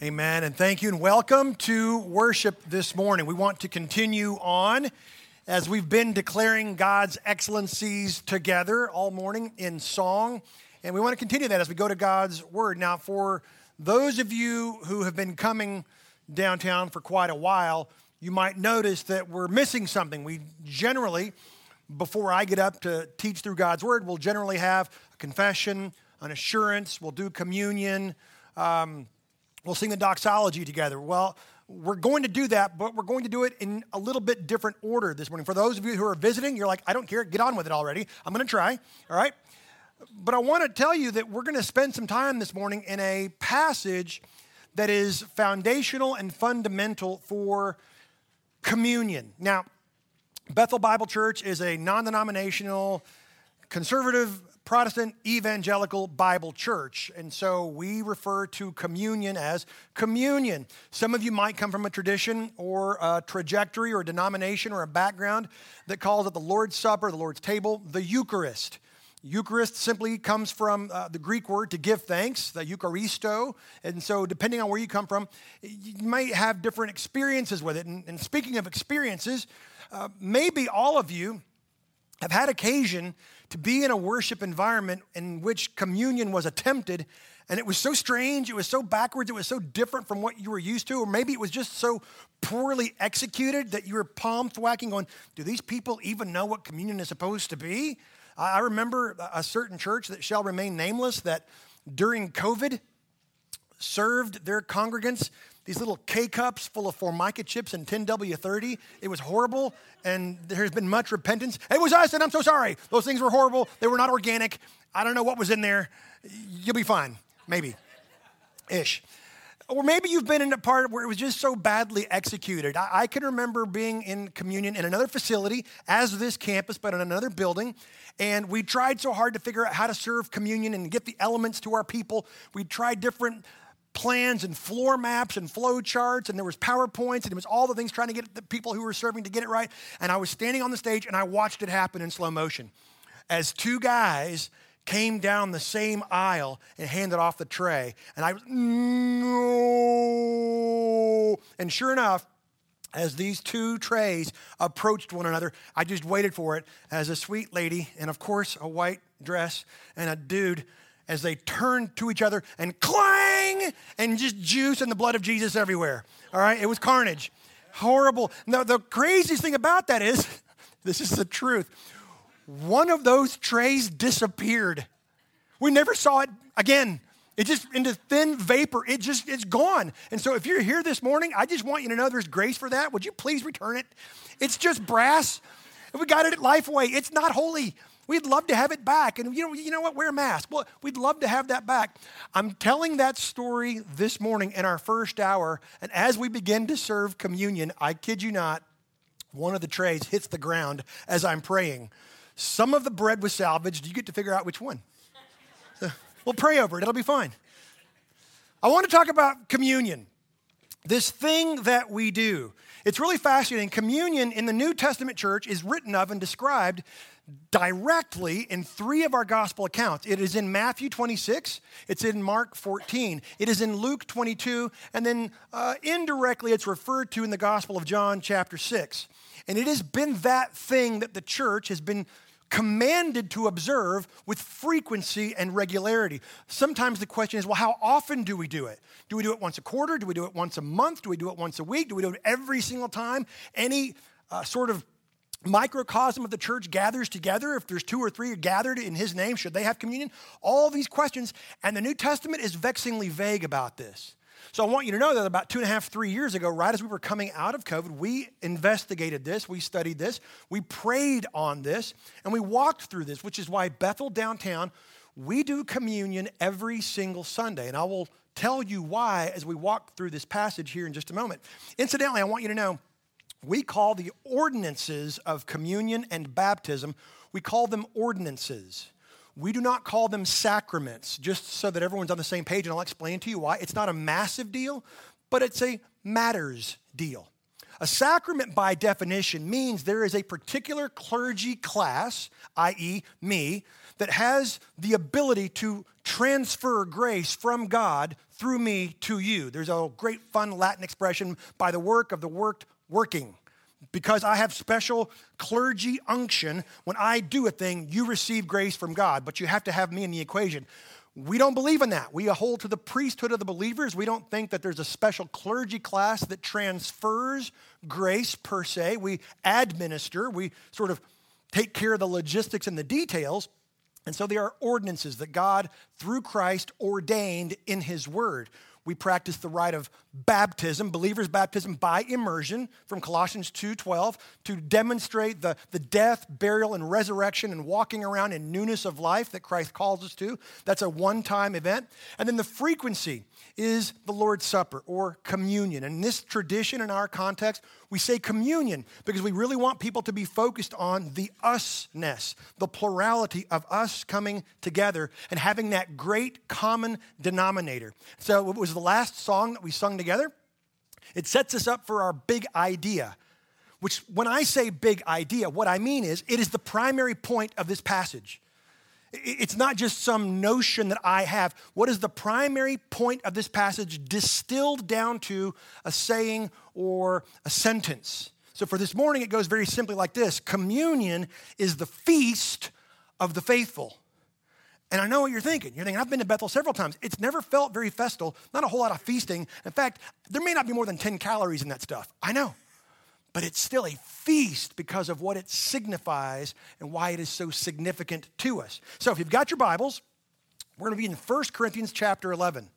Amen. And thank you and welcome to worship this morning. We want to continue on as we've been declaring God's excellencies together all morning in song. And we want to continue that as we go to God's word. Now, for those of you who have been coming downtown for quite a while, you might notice that we're missing something. We generally, before I get up to teach through God's word, we'll generally have a confession, an assurance, we'll do communion. Um, We'll sing the doxology together. Well, we're going to do that, but we're going to do it in a little bit different order this morning. For those of you who are visiting, you're like, I don't care, get on with it already. I'm going to try, all right? But I want to tell you that we're going to spend some time this morning in a passage that is foundational and fundamental for communion. Now, Bethel Bible Church is a non denominational, conservative Protestant Evangelical Bible Church. And so we refer to communion as communion. Some of you might come from a tradition or a trajectory or a denomination or a background that calls it the Lord's Supper, the Lord's table, the Eucharist. Eucharist simply comes from uh, the Greek word to give thanks, the Eucharisto. And so, depending on where you come from, you might have different experiences with it. And, and speaking of experiences, uh, maybe all of you have had occasion to be in a worship environment in which communion was attempted and it was so strange, it was so backwards, it was so different from what you were used to, or maybe it was just so poorly executed that you were palm thwacking on, do these people even know what communion is supposed to be? I remember a certain church that shall remain nameless that during COVID served their congregants these little K cups full of Formica chips and 10W30. It was horrible, and there's been much repentance. It was us, and I'm so sorry. Those things were horrible. They were not organic. I don't know what was in there. You'll be fine, maybe ish. Or maybe you've been in a part where it was just so badly executed. I, I, can remember being in communion in another facility, as this campus, but in another building. And we tried so hard to figure out how to serve communion and get the elements to our people. We tried different plans and floor maps and flow charts and there was powerpoints and it was all the things trying to get the people who were serving to get it right. And i was standing on the stage and i watched it happen in slow motion as two guys came down the same aisle and handed off the tray. And i was no. And sure enough as these two trays approached one another, I just waited for it as a sweet lady, and of course, a white dress, and a dude as they turned to each other and clang and just juice and the blood of Jesus everywhere. All right, it was carnage. Horrible. Now, the craziest thing about that is this is the truth. One of those trays disappeared. We never saw it again. It just into thin vapor. It just it's gone. And so if you're here this morning, I just want you to know there's grace for that. Would you please return it? It's just brass. We got it at Lifeway. It's not holy. We'd love to have it back. And you know, you know what? Wear a mask. Well, we'd love to have that back. I'm telling that story this morning in our first hour. And as we begin to serve communion, I kid you not, one of the trays hits the ground as I'm praying. Some of the bread was salvaged. You get to figure out which one. So we'll pray over it, it'll be fine. I want to talk about communion, this thing that we do. It's really fascinating. Communion in the New Testament church is written of and described directly in three of our gospel accounts. It is in Matthew 26, it's in Mark 14, it is in Luke 22, and then uh, indirectly it's referred to in the Gospel of John, chapter 6. And it has been that thing that the church has been commanded to observe with frequency and regularity. Sometimes the question is, well, how often do we do it? Do we do it once a quarter? Do we do it once a month? Do we do it once a week? Do we do it every single time? Any uh, sort of microcosm of the church gathers together, if there's two or three gathered in his name, should they have communion? All these questions. And the New Testament is vexingly vague about this. So I want you to know that about two and a half, three years ago, right as we were coming out of COVID, we investigated this, we studied this, we prayed on this, and we walked through this, which is why Bethel downtown, we do communion every single Sunday. And I will tell you why as we walk through this passage here in just a moment. Incidentally, I want you to know we call the ordinances of communion and baptism, we call them ordinances. We do not call them sacraments, just so that everyone's on the same page, and I'll explain to you why. It's not a massive deal, but it's a matters deal. A sacrament, by definition, means there is a particular clergy class, i.e., me, that has the ability to transfer grace from God through me to you. There's a great fun Latin expression by the work of the worked working. Because I have special clergy unction, when I do a thing, you receive grace from God, but you have to have me in the equation. We don't believe in that. We hold to the priesthood of the believers. We don't think that there's a special clergy class that transfers grace per se. We administer, we sort of take care of the logistics and the details. And so there are ordinances that God, through Christ, ordained in His Word. We practice the rite of baptism, believers' baptism by immersion from Colossians 2:12 to demonstrate the, the death, burial, and resurrection and walking around in newness of life that Christ calls us to. That's a one-time event. And then the frequency is the Lord's Supper or communion. And in this tradition, in our context, we say communion because we really want people to be focused on the usness, the plurality of us coming together and having that great common denominator. So it was the last song that we sung together. It sets us up for our big idea. Which, when I say big idea, what I mean is it is the primary point of this passage. It's not just some notion that I have. What is the primary point of this passage distilled down to a saying or a sentence? So for this morning, it goes very simply like this Communion is the feast of the faithful. And I know what you're thinking. You're thinking, I've been to Bethel several times. It's never felt very festal, not a whole lot of feasting. In fact, there may not be more than 10 calories in that stuff. I know but it's still a feast because of what it signifies and why it is so significant to us. So if you've got your Bibles, we're going to be in 1 Corinthians chapter 11.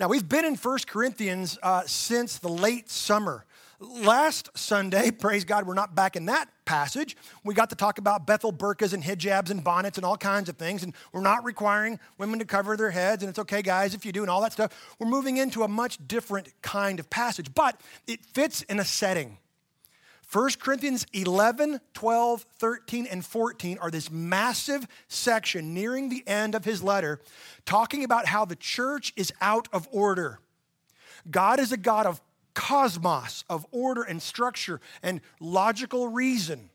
Now, we've been in 1 Corinthians uh, since the late summer. Last Sunday, praise God, we're not back in that passage. We got to talk about Bethel burqas and hijabs and bonnets and all kinds of things, and we're not requiring women to cover their heads, and it's okay, guys, if you do, and all that stuff. We're moving into a much different kind of passage, but it fits in a setting. 1 Corinthians 11, 12, 13, and 14 are this massive section nearing the end of his letter talking about how the church is out of order. God is a God of cosmos, of order and structure and logical reason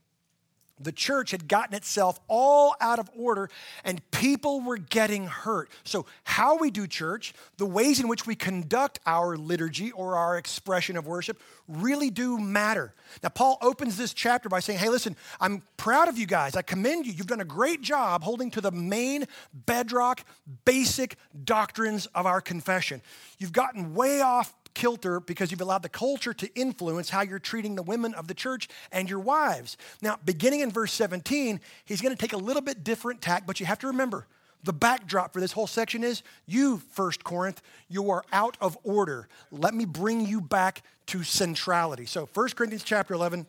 the church had gotten itself all out of order and people were getting hurt. So, how we do church, the ways in which we conduct our liturgy or our expression of worship really do matter. Now, Paul opens this chapter by saying, Hey, listen, I'm proud of you guys. I commend you. You've done a great job holding to the main bedrock, basic doctrines of our confession. You've gotten way off kilter because you've allowed the culture to influence how you're treating the women of the church and your wives. Now, beginning in verse 17, he's going to take a little bit different tack, but you have to remember the backdrop for this whole section is you, First Corinth, you are out of order. Let me bring you back to centrality. So, 1 Corinthians chapter 11,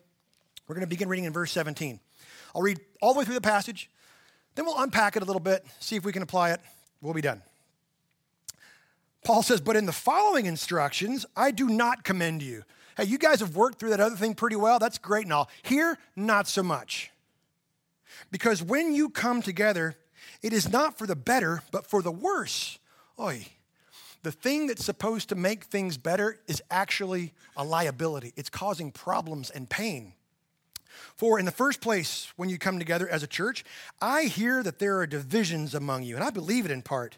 we're going to begin reading in verse 17. I'll read all the way through the passage, then we'll unpack it a little bit, see if we can apply it. We'll be done. Paul says, But in the following instructions, I do not commend you. Hey, you guys have worked through that other thing pretty well. That's great and all. Here, not so much. Because when you come together, it is not for the better, but for the worse. Oy. The thing that's supposed to make things better is actually a liability. It's causing problems and pain. For in the first place, when you come together as a church, I hear that there are divisions among you, and I believe it in part.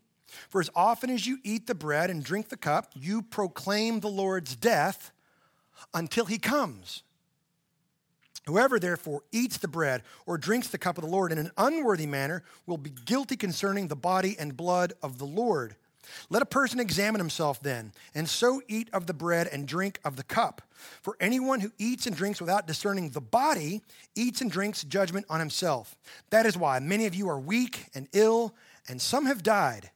For as often as you eat the bread and drink the cup, you proclaim the Lord's death until he comes. Whoever therefore eats the bread or drinks the cup of the Lord in an unworthy manner will be guilty concerning the body and blood of the Lord. Let a person examine himself then, and so eat of the bread and drink of the cup. For anyone who eats and drinks without discerning the body eats and drinks judgment on himself. That is why many of you are weak and ill, and some have died.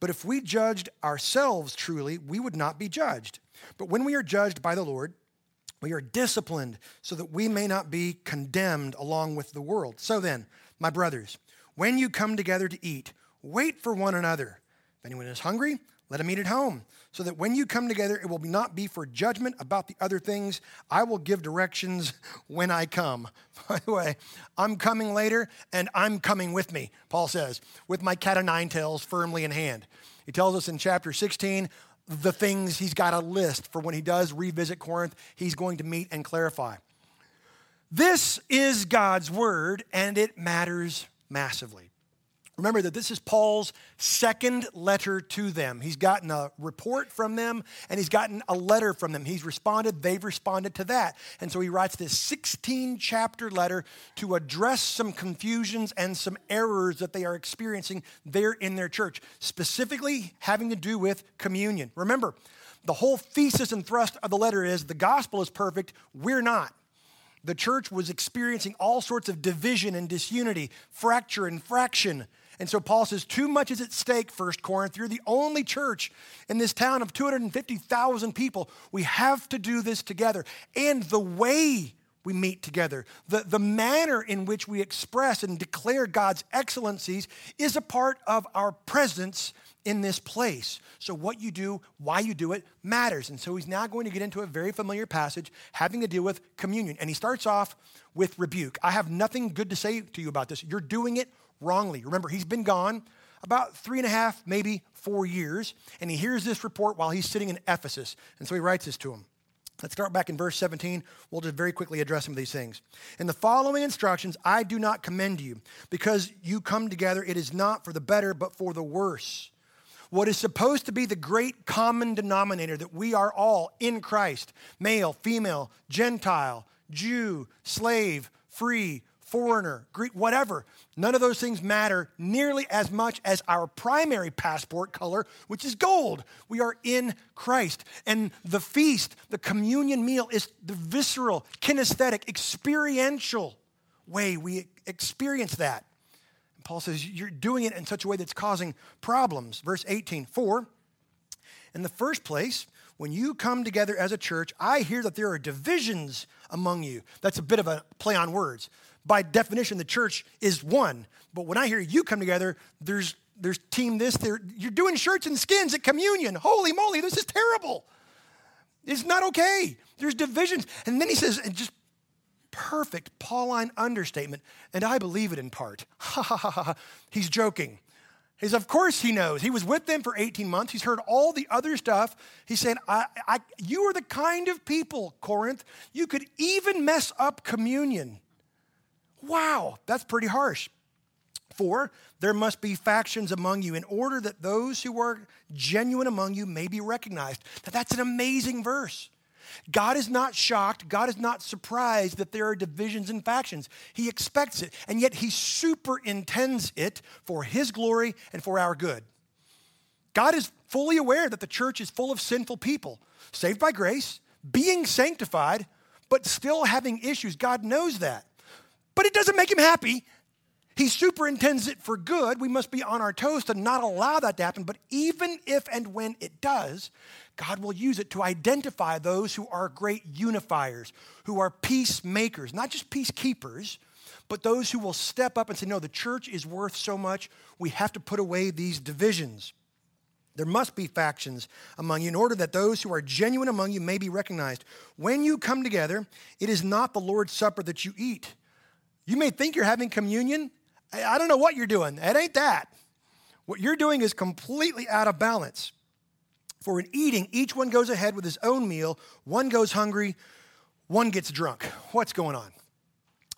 But if we judged ourselves truly, we would not be judged. But when we are judged by the Lord, we are disciplined so that we may not be condemned along with the world. So then, my brothers, when you come together to eat, wait for one another. If anyone is hungry, let him eat at home, so that when you come together, it will not be for judgment about the other things. I will give directions when I come. By the way, I'm coming later, and I'm coming with me, Paul says, with my cat o' nine tails firmly in hand. He tells us in chapter 16 the things he's got a list for when he does revisit Corinth, he's going to meet and clarify. This is God's word, and it matters massively. Remember that this is Paul's second letter to them. He's gotten a report from them and he's gotten a letter from them. He's responded, they've responded to that. And so he writes this 16 chapter letter to address some confusions and some errors that they are experiencing there in their church, specifically having to do with communion. Remember, the whole thesis and thrust of the letter is the gospel is perfect, we're not the church was experiencing all sorts of division and disunity, fracture and fraction. And so Paul says, Too much is at stake, First Corinth. You're the only church in this town of 250,000 people. We have to do this together. And the way we meet together, the, the manner in which we express and declare God's excellencies is a part of our presence in this place. So, what you do, why you do it, matters. And so, he's now going to get into a very familiar passage having to deal with communion. And he starts off with rebuke. I have nothing good to say to you about this. You're doing it wrongly. Remember, he's been gone about three and a half, maybe four years, and he hears this report while he's sitting in Ephesus. And so he writes this to him. Let's start back in verse 17. We'll just very quickly address some of these things. In the following instructions, I do not commend you because you come together. It is not for the better, but for the worse. What is supposed to be the great common denominator that we are all in Christ male, female, Gentile, Jew, slave, free, foreigner, Greek, whatever. None of those things matter nearly as much as our primary passport color, which is gold. We are in Christ. And the feast, the communion meal, is the visceral, kinesthetic, experiential way we experience that. And Paul says, You're doing it in such a way that's causing problems. Verse 18 For, in the first place, when you come together as a church, I hear that there are divisions among you. That's a bit of a play on words by definition, the church is one. But when I hear you come together, there's there's team this, there you're doing shirts and skins at communion. Holy moly, this is terrible. It's not okay. There's divisions. And then he says, and just perfect Pauline understatement, and I believe it in part. Ha ha ha ha. He's joking. He's, of course, he knows. He was with them for 18 months. He's heard all the other stuff. He's saying, I, I, You are the kind of people, Corinth, you could even mess up communion. Wow, that's pretty harsh. For there must be factions among you in order that those who are genuine among you may be recognized. Now, that's an amazing verse. God is not shocked, God is not surprised that there are divisions and factions. He expects it, and yet He superintends it for His glory and for our good. God is fully aware that the church is full of sinful people, saved by grace, being sanctified, but still having issues. God knows that but it doesn't make him happy. He superintends it for good. We must be on our toes to not allow that to happen. But even if and when it does, God will use it to identify those who are great unifiers, who are peacemakers, not just peacekeepers, but those who will step up and say, No, the church is worth so much, we have to put away these divisions. There must be factions among you in order that those who are genuine among you may be recognized. When you come together, it is not the Lord's Supper that you eat you may think you're having communion. I don't know what you're doing. It ain't that. What you're doing is completely out of balance. For in eating, each one goes ahead with his own meal. One goes hungry, one gets drunk. What's going on?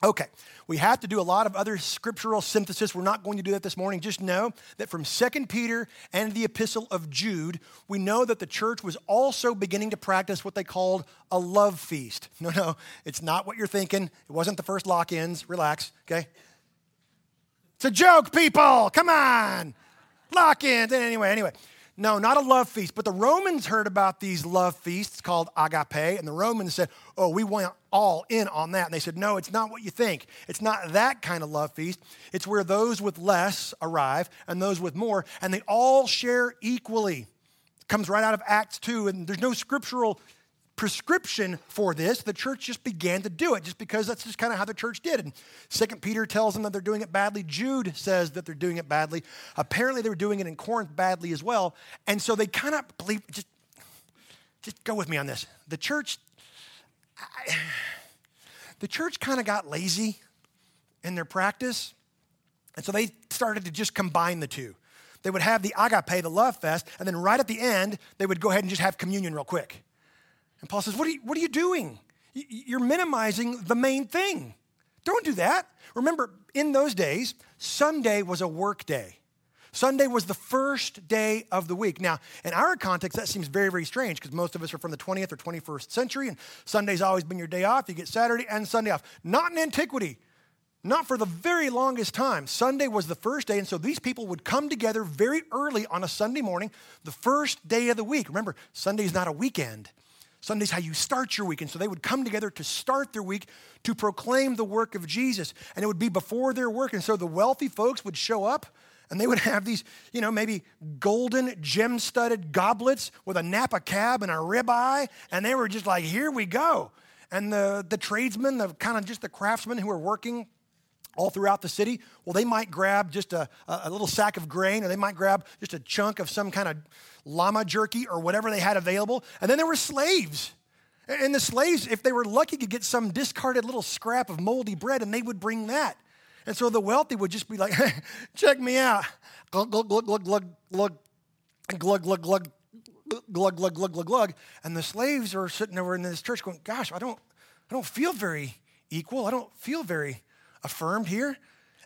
Okay, we have to do a lot of other scriptural synthesis. We're not going to do that this morning. Just know that from 2 Peter and the epistle of Jude, we know that the church was also beginning to practice what they called a love feast. No, no, it's not what you're thinking. It wasn't the first lock ins. Relax, okay? It's a joke, people. Come on. Lock ins. Anyway, anyway. No, not a love feast. But the Romans heard about these love feasts called agape, and the Romans said, Oh, we want all in on that. And they said, No, it's not what you think. It's not that kind of love feast. It's where those with less arrive and those with more, and they all share equally. It comes right out of Acts 2, and there's no scriptural prescription for this. The church just began to do it just because that's just kind of how the church did. And Second Peter tells them that they're doing it badly. Jude says that they're doing it badly. Apparently, they were doing it in Corinth badly as well. And so they kind of believe, just, just go with me on this. The church, I, the church kind of got lazy in their practice. And so they started to just combine the two. They would have the agape, the love fest, and then right at the end, they would go ahead and just have communion real quick. And Paul says, What are you, what are you doing? You're minimizing the main thing. Don't do that. Remember, in those days, Sunday was a work day. Sunday was the first day of the week. Now, in our context, that seems very, very strange because most of us are from the 20th or 21st century, and Sunday's always been your day off. You get Saturday and Sunday off. Not in antiquity, not for the very longest time. Sunday was the first day, and so these people would come together very early on a Sunday morning, the first day of the week. Remember, Sunday's not a weekend. Sunday's how you start your week. And so they would come together to start their week to proclaim the work of Jesus. And it would be before their work. And so the wealthy folks would show up and they would have these, you know, maybe golden gem studded goblets with a Napa cab and a ribeye. And they were just like, here we go. And the, the tradesmen, the kind of just the craftsmen who were working all throughout the city, well, they might grab just a, a little sack of grain or they might grab just a chunk of some kind of llama jerky or whatever they had available. And then there were slaves. And the slaves, if they were lucky, could get some discarded little scrap of moldy bread and they would bring that. And so the wealthy would just be like, check me out. Glug, glug, glug, glug, glug, glug, glug, glug, glug, glug, glug, glug, glug, glug. And the slaves are sitting over in this church going, gosh, I don't, I don't feel very equal. I don't feel very affirmed here.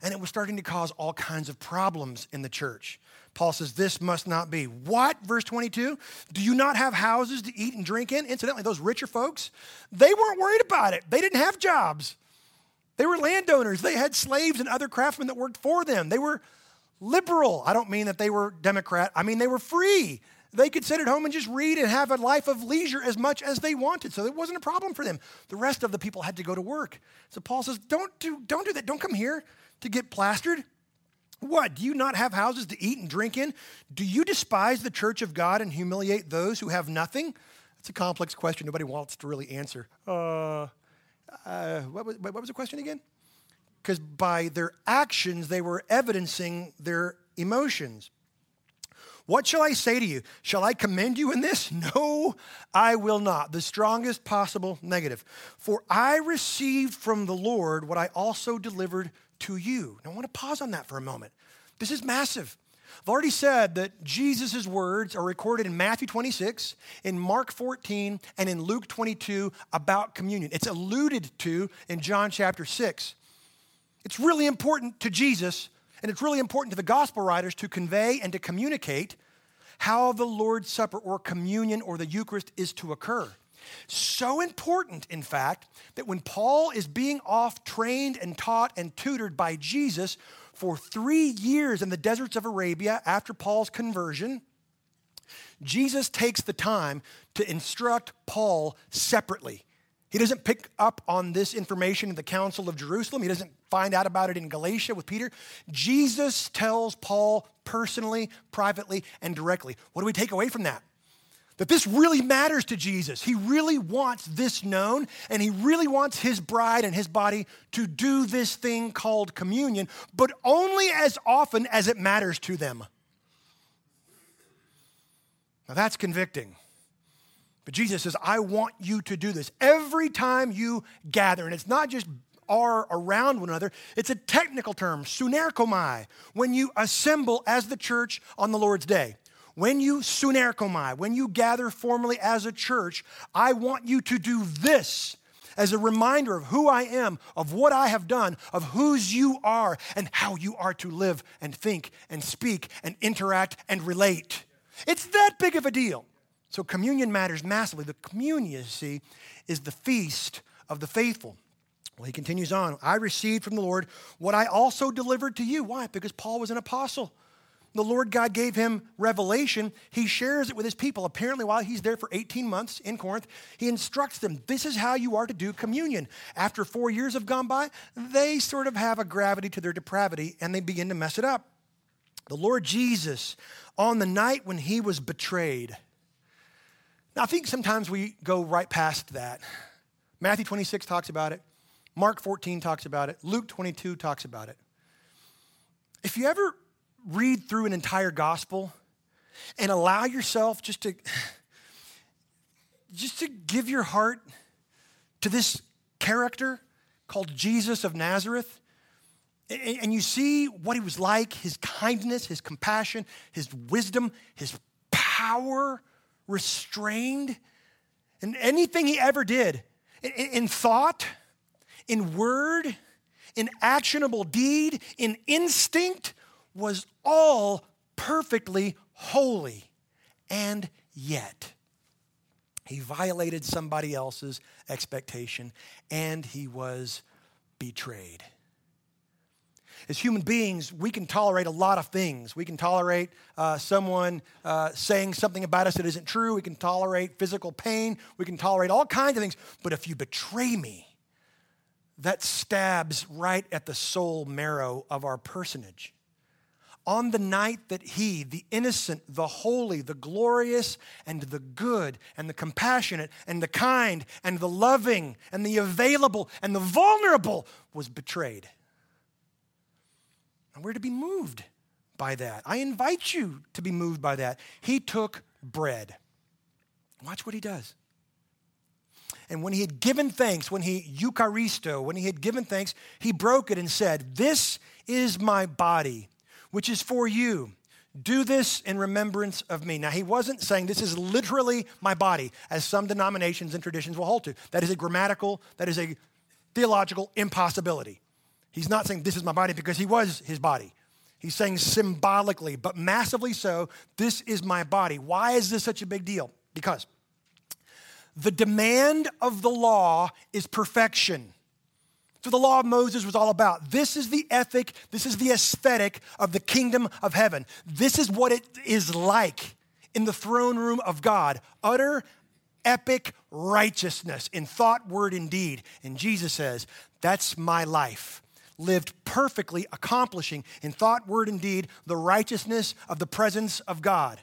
And it was starting to cause all kinds of problems in the church. Paul says, This must not be. What? Verse 22 Do you not have houses to eat and drink in? Incidentally, those richer folks, they weren't worried about it. They didn't have jobs. They were landowners. They had slaves and other craftsmen that worked for them. They were liberal. I don't mean that they were Democrat, I mean they were free. They could sit at home and just read and have a life of leisure as much as they wanted. So it wasn't a problem for them. The rest of the people had to go to work. So Paul says, Don't do, don't do that. Don't come here to get plastered. What? Do you not have houses to eat and drink in? Do you despise the church of God and humiliate those who have nothing? It's a complex question nobody wants to really answer. Uh, uh, what, was, what was the question again? Because by their actions, they were evidencing their emotions. What shall I say to you? Shall I commend you in this? No, I will not. The strongest possible negative. For I received from the Lord what I also delivered to you. Now, I want to pause on that for a moment. This is massive. I've already said that Jesus' words are recorded in Matthew 26, in Mark 14, and in Luke 22 about communion. It's alluded to in John chapter 6. It's really important to Jesus, and it's really important to the gospel writers to convey and to communicate how the Lord's Supper or communion or the Eucharist is to occur. So important, in fact, that when Paul is being off trained and taught and tutored by Jesus for three years in the deserts of Arabia after Paul's conversion, Jesus takes the time to instruct Paul separately. He doesn't pick up on this information in the Council of Jerusalem. He doesn't find out about it in Galatia with Peter. Jesus tells Paul personally, privately, and directly. What do we take away from that? that this really matters to Jesus. He really wants this known, and he really wants his bride and his body to do this thing called communion, but only as often as it matters to them. Now that's convicting. But Jesus says, I want you to do this every time you gather. And it's not just are around one another. It's a technical term, sunerkomai, when you assemble as the church on the Lord's day. When you sunerkomai, when you gather formally as a church, I want you to do this as a reminder of who I am, of what I have done, of whose you are, and how you are to live and think and speak and interact and relate. It's that big of a deal. So communion matters massively. The communion, you see, is the feast of the faithful. Well, he continues on. I received from the Lord what I also delivered to you. Why? Because Paul was an apostle. the Lord God gave him revelation, he shares it with his people. Apparently, while he's there for 18 months in Corinth, he instructs them this is how you are to do communion. After four years have gone by, they sort of have a gravity to their depravity and they begin to mess it up. The Lord Jesus, on the night when he was betrayed, now I think sometimes we go right past that. Matthew 26 talks about it, Mark 14 talks about it, Luke 22 talks about it. If you ever read through an entire gospel and allow yourself just to just to give your heart to this character called Jesus of Nazareth and you see what he was like his kindness, his compassion, his wisdom, his power restrained, and anything he ever did in thought, in word, in actionable deed, in instinct, was all perfectly holy. And yet, he violated somebody else's expectation and he was betrayed. As human beings, we can tolerate a lot of things. We can tolerate uh, someone uh, saying something about us that isn't true. We can tolerate physical pain. We can tolerate all kinds of things. But if you betray me, that stabs right at the soul marrow of our personage on the night that he, the innocent, the holy, the glorious, and the good, and the compassionate, and the kind, and the loving, and the available, and the vulnerable, was betrayed. And we're to be moved by that. I invite you to be moved by that. He took bread. Watch what he does. And when he had given thanks, when he Eucharisto, when he had given thanks, he broke it and said, This is my body which is for you. Do this in remembrance of me. Now, he wasn't saying this is literally my body, as some denominations and traditions will hold to. That is a grammatical, that is a theological impossibility. He's not saying this is my body because he was his body. He's saying symbolically, but massively so, this is my body. Why is this such a big deal? Because the demand of the law is perfection. So the law of Moses was all about. This is the ethic, this is the aesthetic of the kingdom of heaven. This is what it is like in the throne room of God. Utter epic righteousness in thought, word, and deed. And Jesus says, That's my life. Lived perfectly, accomplishing in thought, word, and deed the righteousness of the presence of God.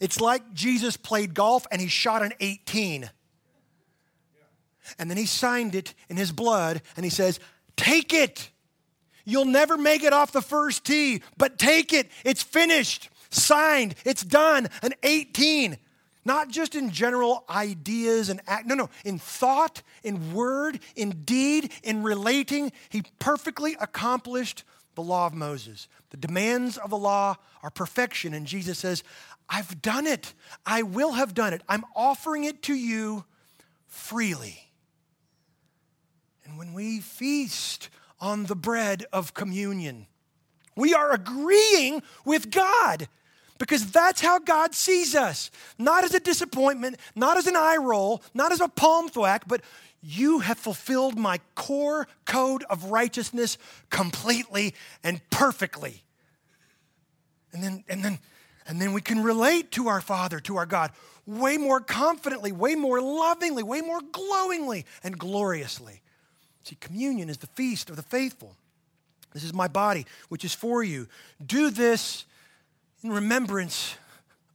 It's like Jesus played golf and he shot an 18 and then he signed it in his blood and he says, Take it. You'll never make it off the first tee, but take it. It's finished, signed, it's done. An 18. Not just in general ideas and act, no, no, in thought, in word, in deed, in relating, he perfectly accomplished the law of Moses. The demands of the law are perfection, and Jesus says, I've done it. I will have done it. I'm offering it to you freely. And when we feast on the bread of communion, we are agreeing with God because that's how God sees us. Not as a disappointment, not as an eye roll, not as a palm thwack, but you have fulfilled my core code of righteousness completely and perfectly. And then, and then, and then we can relate to our Father, to our God, way more confidently, way more lovingly, way more glowingly and gloriously. See, communion is the feast of the faithful. This is my body, which is for you. Do this in remembrance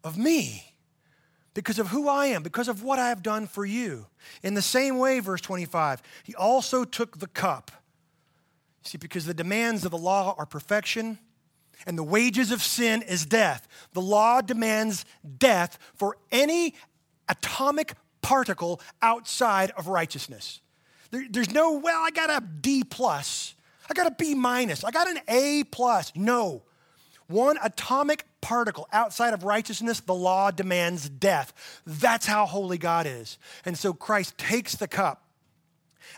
of me because of who I am, because of what I have done for you. In the same way, verse 25, he also took the cup. See, because the demands of the law are perfection and the wages of sin is death. The law demands death for any atomic particle outside of righteousness. There, there's no, well, I got a D plus. I got a B minus. I got an A plus. No. One atomic particle outside of righteousness, the law demands death. That's how holy God is. And so Christ takes the cup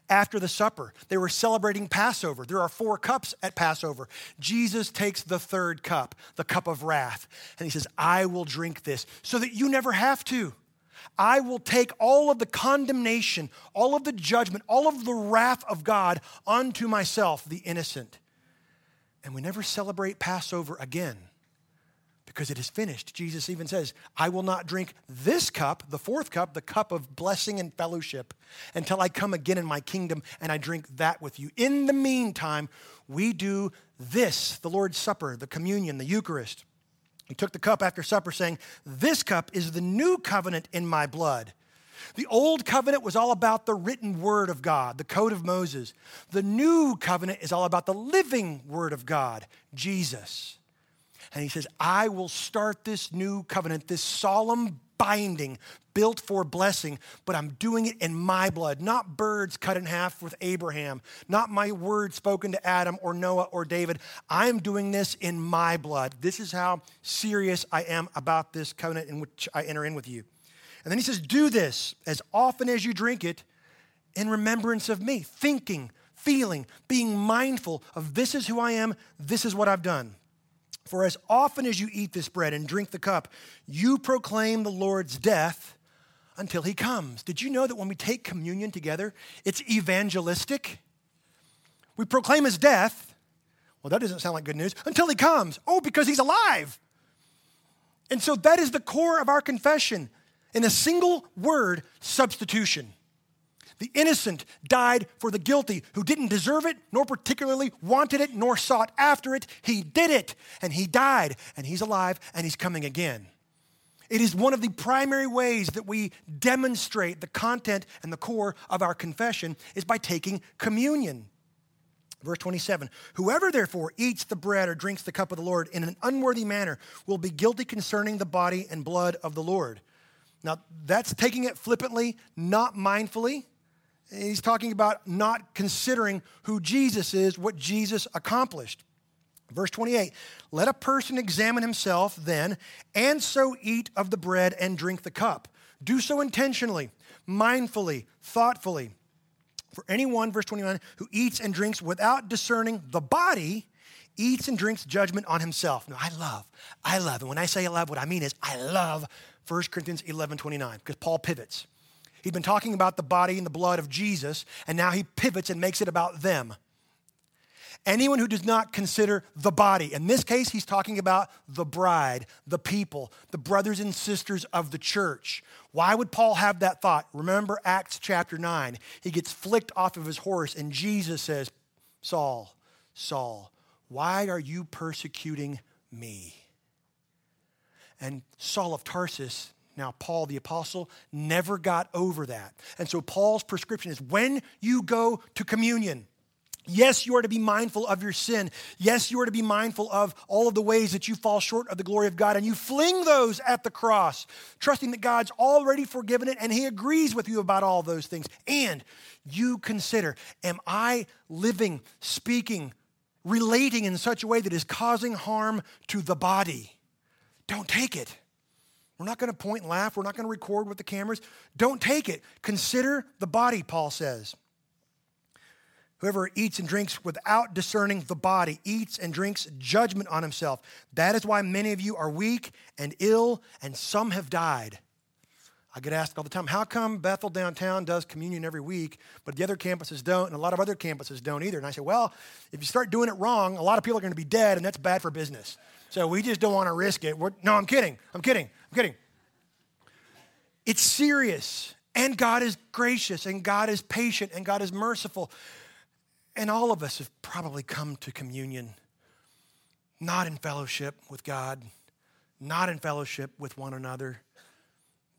after the supper. They were celebrating Passover. There are four cups at Passover. Jesus takes the third cup, the cup of wrath, and he says, I will drink this so that you never have to. I will take all of the condemnation, all of the judgment, all of the wrath of God unto myself, the innocent. And we never celebrate Passover again because it is finished. Jesus even says, I will not drink this cup, the fourth cup, the cup of blessing and fellowship, until I come again in my kingdom and I drink that with you. In the meantime, we do this the Lord's Supper, the communion, the Eucharist. He took the cup after supper, saying, This cup is the new covenant in my blood. The old covenant was all about the written word of God, the code of Moses. The new covenant is all about the living word of God, Jesus. And he says, I will start this new covenant, this solemn binding built for blessing, but I'm doing it in my blood, not birds cut in half with Abraham, not my word spoken to Adam or Noah or David. I'm doing this in my blood. This is how serious I am about this covenant in which I enter in with you. And then he says, Do this as often as you drink it in remembrance of me, thinking, feeling, being mindful of this is who I am, this is what I've done. For as often as you eat this bread and drink the cup, you proclaim the Lord's death until he comes. Did you know that when we take communion together, it's evangelistic? We proclaim his death. Well, that doesn't sound like good news. Until he comes. Oh, because he's alive. And so that is the core of our confession. In a single word, substitution. The innocent died for the guilty who didn't deserve it, nor particularly wanted it, nor sought after it. He did it, and he died, and he's alive, and he's coming again. It is one of the primary ways that we demonstrate the content and the core of our confession is by taking communion. Verse 27 Whoever therefore eats the bread or drinks the cup of the Lord in an unworthy manner will be guilty concerning the body and blood of the Lord. Now, that's taking it flippantly, not mindfully. He's talking about not considering who Jesus is, what Jesus accomplished. Verse 28 Let a person examine himself then, and so eat of the bread and drink the cup. Do so intentionally, mindfully, thoughtfully. For anyone, verse 29, who eats and drinks without discerning the body, eats and drinks judgment on himself. Now, I love, I love, and when I say I love, what I mean is I love 1 Corinthians 11 29, because Paul pivots. He'd been talking about the body and the blood of Jesus, and now he pivots and makes it about them. Anyone who does not consider the body, in this case, he's talking about the bride, the people, the brothers and sisters of the church. Why would Paul have that thought? Remember Acts chapter 9. He gets flicked off of his horse, and Jesus says, Saul, Saul, why are you persecuting me? And Saul of Tarsus, now Paul the apostle, never got over that. And so Paul's prescription is when you go to communion, Yes, you are to be mindful of your sin. Yes, you are to be mindful of all of the ways that you fall short of the glory of God, and you fling those at the cross, trusting that God's already forgiven it and He agrees with you about all those things. And you consider Am I living, speaking, relating in such a way that is causing harm to the body? Don't take it. We're not going to point and laugh. We're not going to record with the cameras. Don't take it. Consider the body, Paul says. Whoever eats and drinks without discerning the body eats and drinks judgment on himself. That is why many of you are weak and ill, and some have died. I get asked all the time, how come Bethel downtown does communion every week, but the other campuses don't, and a lot of other campuses don't either? And I say, well, if you start doing it wrong, a lot of people are going to be dead, and that's bad for business. So we just don't want to risk it. We're, no, I'm kidding. I'm kidding. I'm kidding. It's serious. And God is gracious, and God is patient, and God is merciful. And all of us have probably come to communion not in fellowship with God, not in fellowship with one another,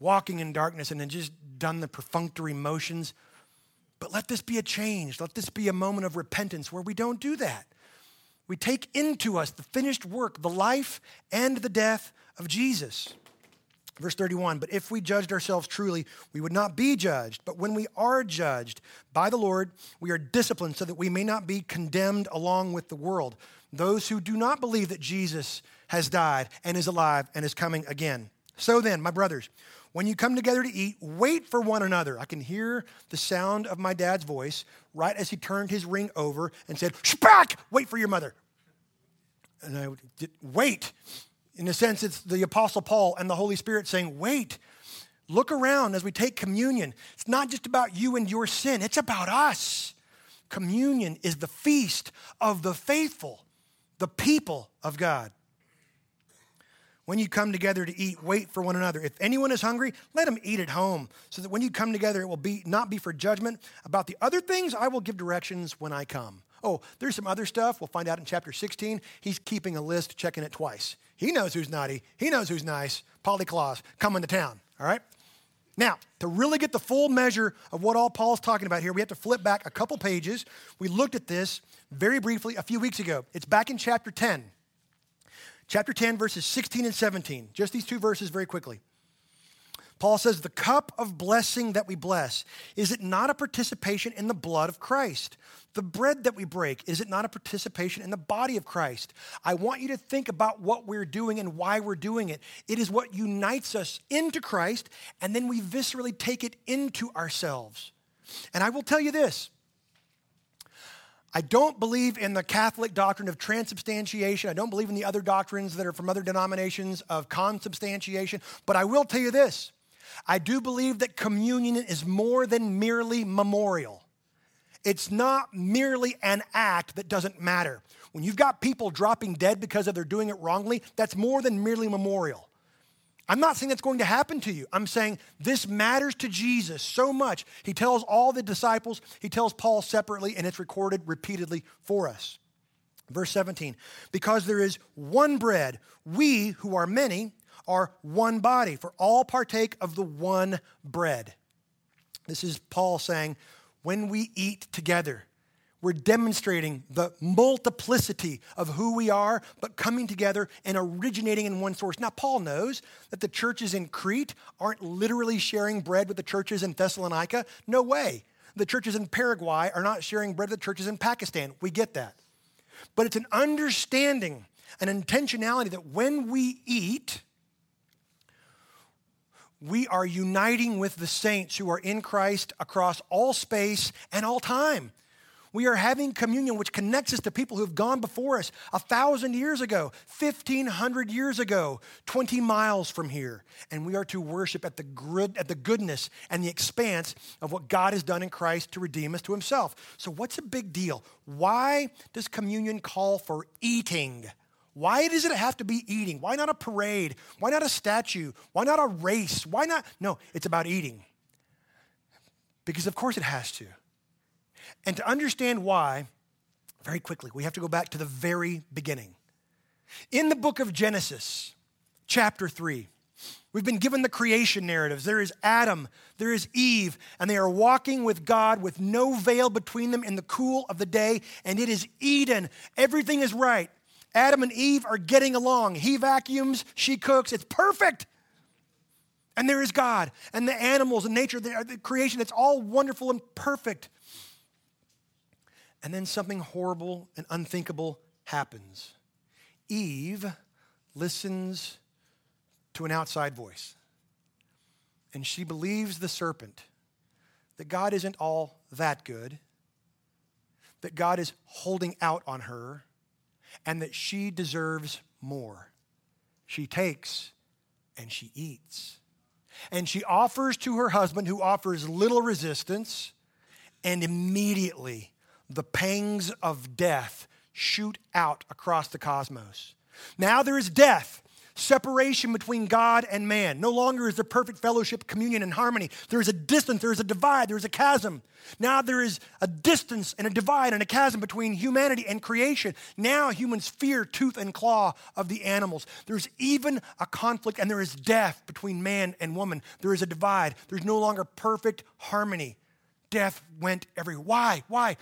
walking in darkness and then just done the perfunctory motions. But let this be a change. Let this be a moment of repentance where we don't do that. We take into us the finished work, the life and the death of Jesus. Verse 31 But if we judged ourselves truly, we would not be judged. But when we are judged by the Lord, we are disciplined so that we may not be condemned along with the world. Those who do not believe that Jesus has died and is alive and is coming again. So then, my brothers, when you come together to eat, wait for one another. I can hear the sound of my dad's voice right as he turned his ring over and said, Spack, wait for your mother. And I would wait. In a sense, it's the Apostle Paul and the Holy Spirit saying, wait. Look around as we take communion. It's not just about you and your sin, it's about us. Communion is the feast of the faithful, the people of God. When you come together to eat, wait for one another. If anyone is hungry, let him eat at home, so that when you come together, it will be not be for judgment. About the other things, I will give directions when I come. Oh, there's some other stuff. We'll find out in chapter 16. He's keeping a list, checking it twice. He knows who's naughty. He knows who's nice. Polly Claus coming to town. All right? Now, to really get the full measure of what all Paul's talking about here, we have to flip back a couple pages. We looked at this very briefly a few weeks ago. It's back in chapter 10. Chapter 10, verses 16 and 17. Just these two verses very quickly. Paul says, The cup of blessing that we bless, is it not a participation in the blood of Christ? The bread that we break, is it not a participation in the body of Christ? I want you to think about what we're doing and why we're doing it. It is what unites us into Christ, and then we viscerally take it into ourselves. And I will tell you this I don't believe in the Catholic doctrine of transubstantiation. I don't believe in the other doctrines that are from other denominations of consubstantiation. But I will tell you this I do believe that communion is more than merely memorial. It's not merely an act that doesn't matter. When you've got people dropping dead because of they're doing it wrongly, that's more than merely memorial. I'm not saying that's going to happen to you. I'm saying this matters to Jesus so much. He tells all the disciples, he tells Paul separately, and it's recorded repeatedly for us. Verse 17, because there is one bread, we who are many are one body, for all partake of the one bread. This is Paul saying, when we eat together, we're demonstrating the multiplicity of who we are, but coming together and originating in one source. Now, Paul knows that the churches in Crete aren't literally sharing bread with the churches in Thessalonica. No way. The churches in Paraguay are not sharing bread with the churches in Pakistan. We get that. But it's an understanding, an intentionality that when we eat, we are uniting with the saints who are in Christ across all space and all time. We are having communion, which connects us to people who have gone before us a thousand years ago, 1,500 years ago, 20 miles from here. And we are to worship at the, good, at the goodness and the expanse of what God has done in Christ to redeem us to himself. So, what's a big deal? Why does communion call for eating? Why does it have to be eating? Why not a parade? Why not a statue? Why not a race? Why not? No, it's about eating. Because, of course, it has to. And to understand why, very quickly, we have to go back to the very beginning. In the book of Genesis, chapter 3, we've been given the creation narratives. There is Adam, there is Eve, and they are walking with God with no veil between them in the cool of the day, and it is Eden. Everything is right. Adam and Eve are getting along. He vacuums, she cooks. It's perfect. And there is God and the animals and nature, the creation. It's all wonderful and perfect. And then something horrible and unthinkable happens. Eve listens to an outside voice. And she believes the serpent that God isn't all that good, that God is holding out on her, and that she deserves more. She takes and she eats. And she offers to her husband, who offers little resistance, and immediately the pangs of death shoot out across the cosmos. Now there is death, separation between God and man. No longer is there perfect fellowship, communion, and harmony. There is a distance, there is a divide, there is a chasm. Now there is a distance and a divide and a chasm between humanity and creation. Now humans fear tooth and claw of the animals. There's even a conflict and there is death between man and woman. There is a divide. There's no longer perfect harmony. Death went everywhere. Why? Why?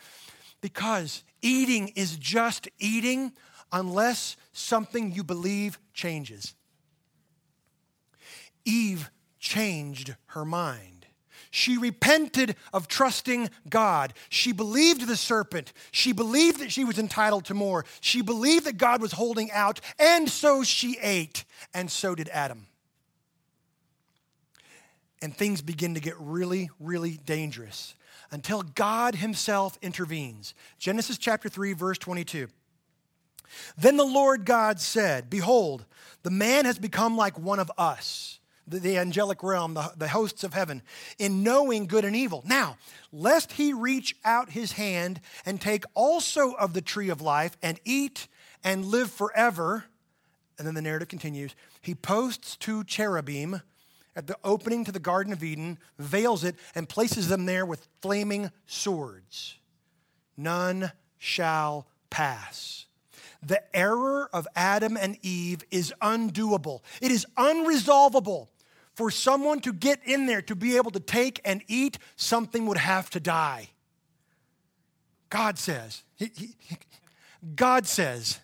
Because eating is just eating unless something you believe changes. Eve changed her mind. She repented of trusting God. She believed the serpent. She believed that she was entitled to more. She believed that God was holding out, and so she ate, and so did Adam. And things begin to get really, really dangerous until God himself intervenes. Genesis chapter 3, verse 22. Then the Lord God said, Behold, the man has become like one of us, the, the angelic realm, the, the hosts of heaven, in knowing good and evil. Now, lest he reach out his hand and take also of the tree of life and eat and live forever. and then the narrative continues. He posts two cherubim at the opening to the Garden of Eden, veils it, and places them there with flaming swords. None shall pass. The error of Adam and Eve is undoable, it is unresolvable. For someone to get in there to be able to take and eat, something would have to die. God says, he, he, God says,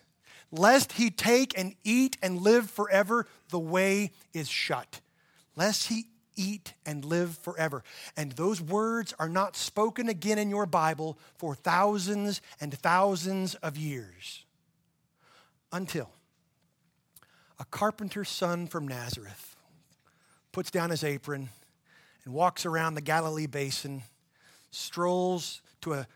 lest he take and eat and live forever, the way is shut. Lest he eat and live forever. And those words are not spoken again in your Bible for thousands and thousands of years until a carpenter's son from Nazareth puts down his apron and walks around the Galilee basin, strolls to a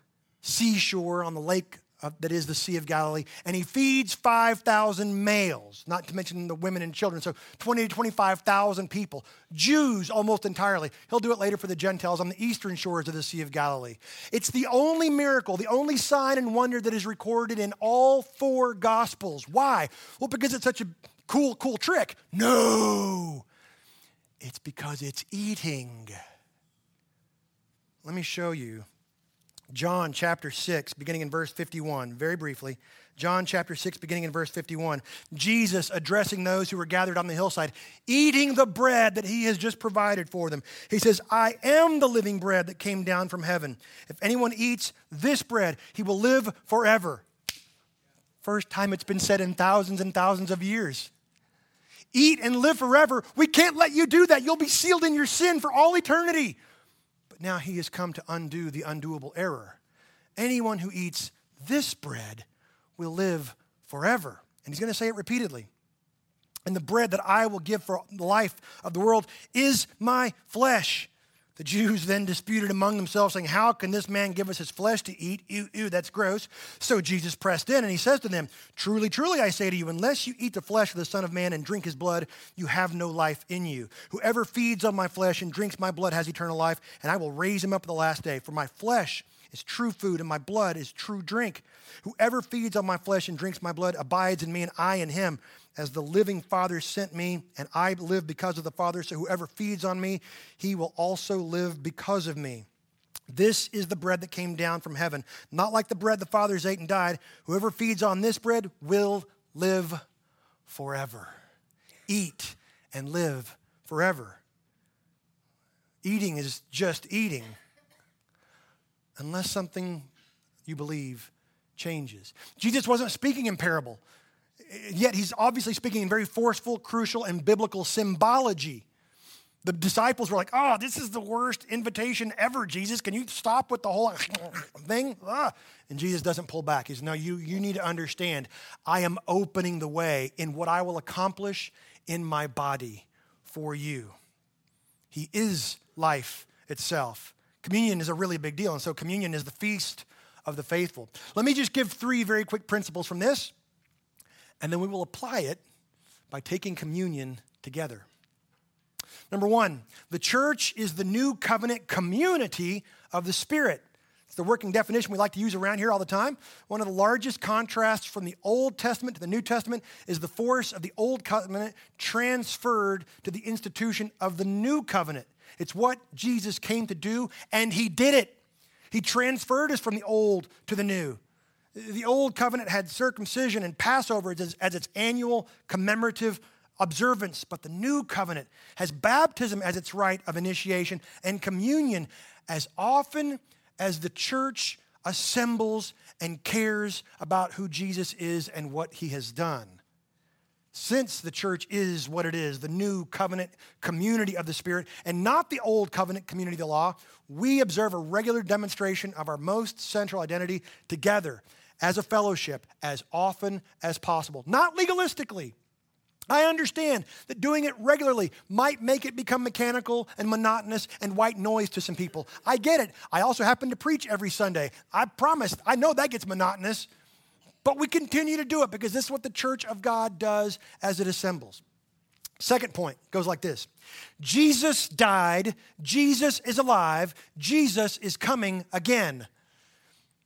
seashore on the lake of, that is the Sea of Galilee, and he feeds 5,000 males, not to mention the women and children. So 20 to 25,000 people, Jews almost entirely. He'll do it later for the Gentiles on the eastern shores of the Sea of Galilee. It's the only miracle, the only sign and wonder that is recorded in all four Gospels. Why? Well, because it's such a cool, cool trick. No, it's because it's eating. Let me show you John chapter 6, beginning in verse 51, very briefly. John chapter 6, beginning in verse 51. Jesus addressing those who were gathered on the hillside, eating the bread that he has just provided for them. He says, I am the living bread that came down from heaven. If anyone eats this bread, he will live forever. First time it's been said in thousands and thousands of years. Eat and live forever. We can't let you do that. You'll be sealed in your sin for all eternity now he has come to undo the undoable error. Anyone who eats this bread will live forever. And he's going to say it repeatedly. And the bread that I will give for the life of the world is my flesh. The Jews then disputed among themselves, saying, How can this man give us his flesh to eat? Ew, ew, that's gross. So Jesus pressed in and he says to them, Truly, truly, I say to you, unless you eat the flesh of the Son of Man and drink his blood, you have no life in you. Whoever feeds on my flesh and drinks my blood has eternal life, and I will raise him up at the last day. For my flesh is true food, and my blood is true drink. Whoever feeds on my flesh and drinks my blood abides in me, and I in him. As the living Father sent me, and I live because of the Father, so whoever feeds on me, he will also live because of me. This is the bread that came down from heaven, not like the bread the fathers ate and died. Whoever feeds on this bread will live forever. Eat and live forever. Eating is just eating unless something you believe changes. Jesus wasn't speaking in parable, yet he's obviously speaking in very forceful, crucial, and biblical symbology. The disciples were like, oh, this is the worst invitation ever, Jesus. Can you stop with the whole thing? Ah. And Jesus doesn't pull back. He says, no, you, you need to understand, I am opening the way in what I will accomplish in my body for you. He is life itself. Communion is a really big deal. And so, communion is the feast of the faithful. Let me just give three very quick principles from this, and then we will apply it by taking communion together. Number one, the church is the new covenant community of the Spirit. It's the working definition we like to use around here all the time. One of the largest contrasts from the Old Testament to the New Testament is the force of the Old Covenant transferred to the institution of the New Covenant. It's what Jesus came to do, and he did it. He transferred us from the old to the new. The old covenant had circumcision and Passover as, as its annual commemorative observance, but the new covenant has baptism as its rite of initiation and communion as often as the church assembles and cares about who Jesus is and what he has done. Since the church is what it is, the new covenant community of the Spirit, and not the old covenant community of the law, we observe a regular demonstration of our most central identity together as a fellowship as often as possible. Not legalistically. I understand that doing it regularly might make it become mechanical and monotonous and white noise to some people. I get it. I also happen to preach every Sunday. I promise, I know that gets monotonous. But we continue to do it because this is what the church of God does as it assembles. Second point goes like this Jesus died, Jesus is alive, Jesus is coming again.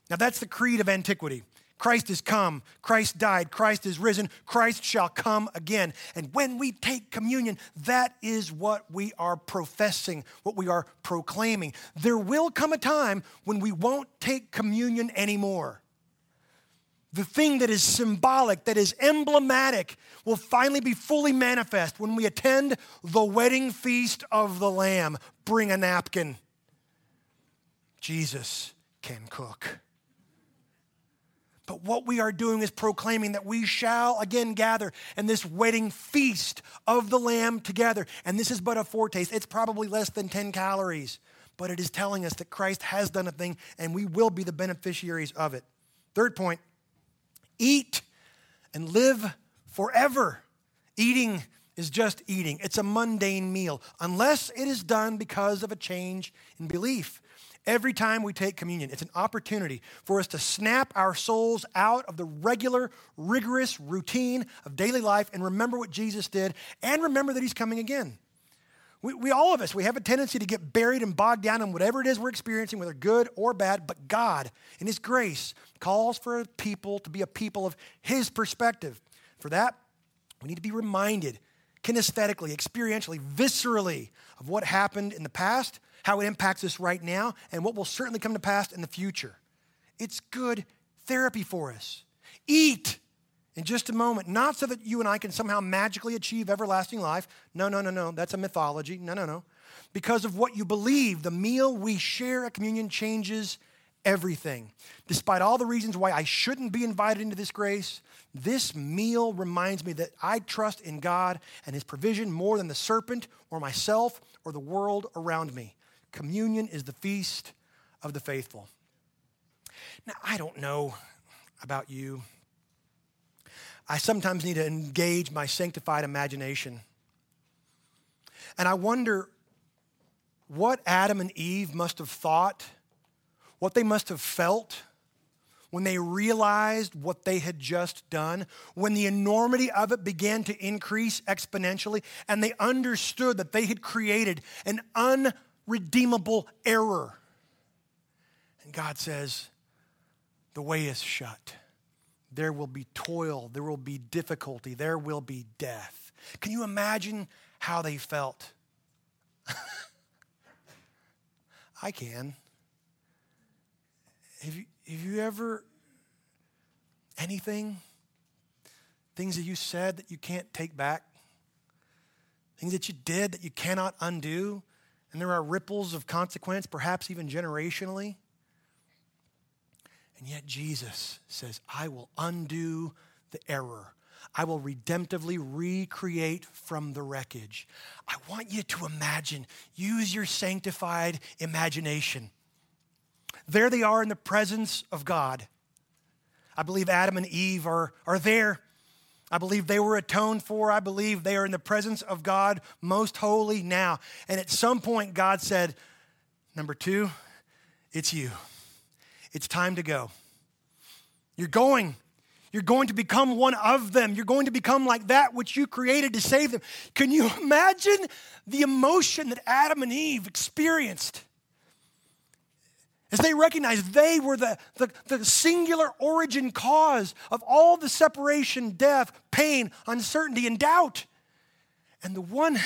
Now, that's the creed of antiquity. Christ is come, Christ died, Christ is risen, Christ shall come again. And when we take communion, that is what we are professing, what we are proclaiming. There will come a time when we won't take communion anymore. The thing that is symbolic, that is emblematic, will finally be fully manifest when we attend the wedding feast of the Lamb. Bring a napkin. Jesus can cook. But what we are doing is proclaiming that we shall again gather in this wedding feast of the Lamb together. And this is but a foretaste. It's probably less than 10 calories, but it is telling us that Christ has done a thing and we will be the beneficiaries of it. Third point eat and live forever. Eating is just eating, it's a mundane meal, unless it is done because of a change in belief. Every time we take communion, it's an opportunity for us to snap our souls out of the regular, rigorous routine of daily life and remember what Jesus did and remember that He's coming again. We, we, all of us, we have a tendency to get buried and bogged down in whatever it is we're experiencing, whether good or bad, but God, in His grace, calls for people to be a people of His perspective. For that, we need to be reminded kinesthetically, experientially, viscerally of what happened in the past how it impacts us right now, and what will certainly come to pass in the future. It's good therapy for us. Eat in just a moment, not so that you and I can somehow magically achieve everlasting life. No, no, no, no. That's a mythology. No, no, no. Because of what you believe, the meal we share at communion changes everything. Despite all the reasons why I shouldn't be invited into this grace, this meal reminds me that I trust in God and His provision more than the serpent or myself or the world around me. Communion is the feast of the faithful. Now, I don't know about you. I sometimes need to engage my sanctified imagination. And I wonder what Adam and Eve must have thought, what they must have felt when they realized what they had just done, when the enormity of it began to increase exponentially, and they understood that they had created an unredeemable error. And God says, the way is shut. There will be toil, there will be difficulty, there will be death. Can you imagine how they felt? I can. Have you, have you ever, anything, things that you said that you can't take back, things that you did that you cannot undo? and there are ripples of consequence, perhaps even generationally. And yet Jesus says, I will undo the error. I will redemptively recreate from the wreckage. I want you to imagine, use your sanctified imagination. There they are in the presence of God. I believe Adam and Eve are, are there I believe they were atoned for. I believe they are in the presence of God most holy now. And at some point, God said, Number two, it's you. It's time to go. You're going. You're going to become one of them. You're going to become like that which you created to save them. Can you imagine the emotion that Adam and Eve experienced? as they recognized they were the, the, the, singular origin cause of all the separation, death, pain, uncertainty, and doubt. And the one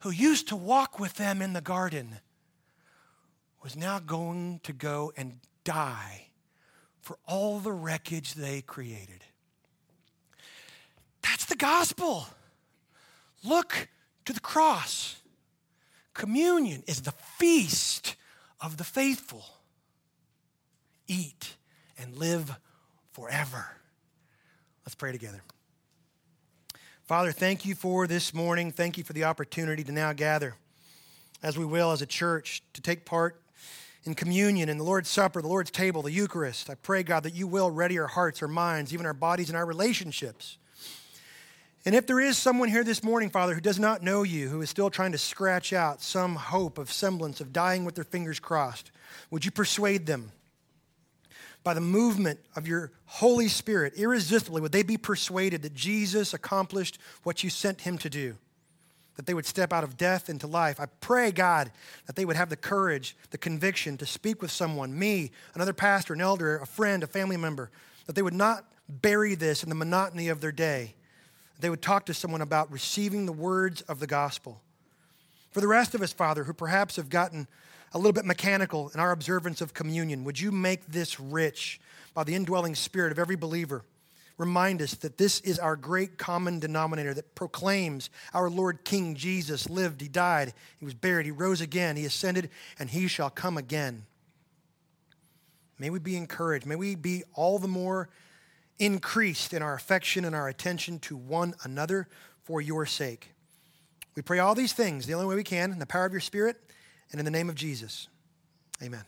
who used to walk with them in the garden was now going to go and die for all the wreckage they created. That's the gospel. Look to the cross. Communion is the feast of the faithful eat, and live forever. Let's pray together. Father, thank you for this morning. Thank you for the opportunity to now gather, as we will as a church, to take part in communion, in the Lord's Supper, the Lord's table, the Eucharist. I pray, God, that you will ready our hearts, our minds, even our bodies, and our relationships. And if there is someone here this morning, Father, who does not know you, who is still trying to scratch out some hope of semblance of dying with their fingers crossed, would you persuade them? by the movement of your Holy Spirit, irresistibly, would they be persuaded that Jesus accomplished what you sent him to do? That they would step out of death into life. I pray, God, that they would have the courage, the conviction to speak with someone, me, another pastor, an elder, a friend, a family member, that they would not bury this in the monotony of their day. They would talk to someone about receiving the words of the gospel. For the rest of us, Father, who perhaps have gotten a little bit mechanical in our observance of communion, would you make this rich by the indwelling spirit of every believer? Remind us that this is our great common denominator that proclaims our Lord King Jesus lived, he died, he was buried, he rose again, he ascended, and he shall come again. May we be encouraged. May we be all the more increased in our affection and our attention to one another for your sake. We pray all these things the only way we can in the power of your Spirit and in the name of Jesus. Amen.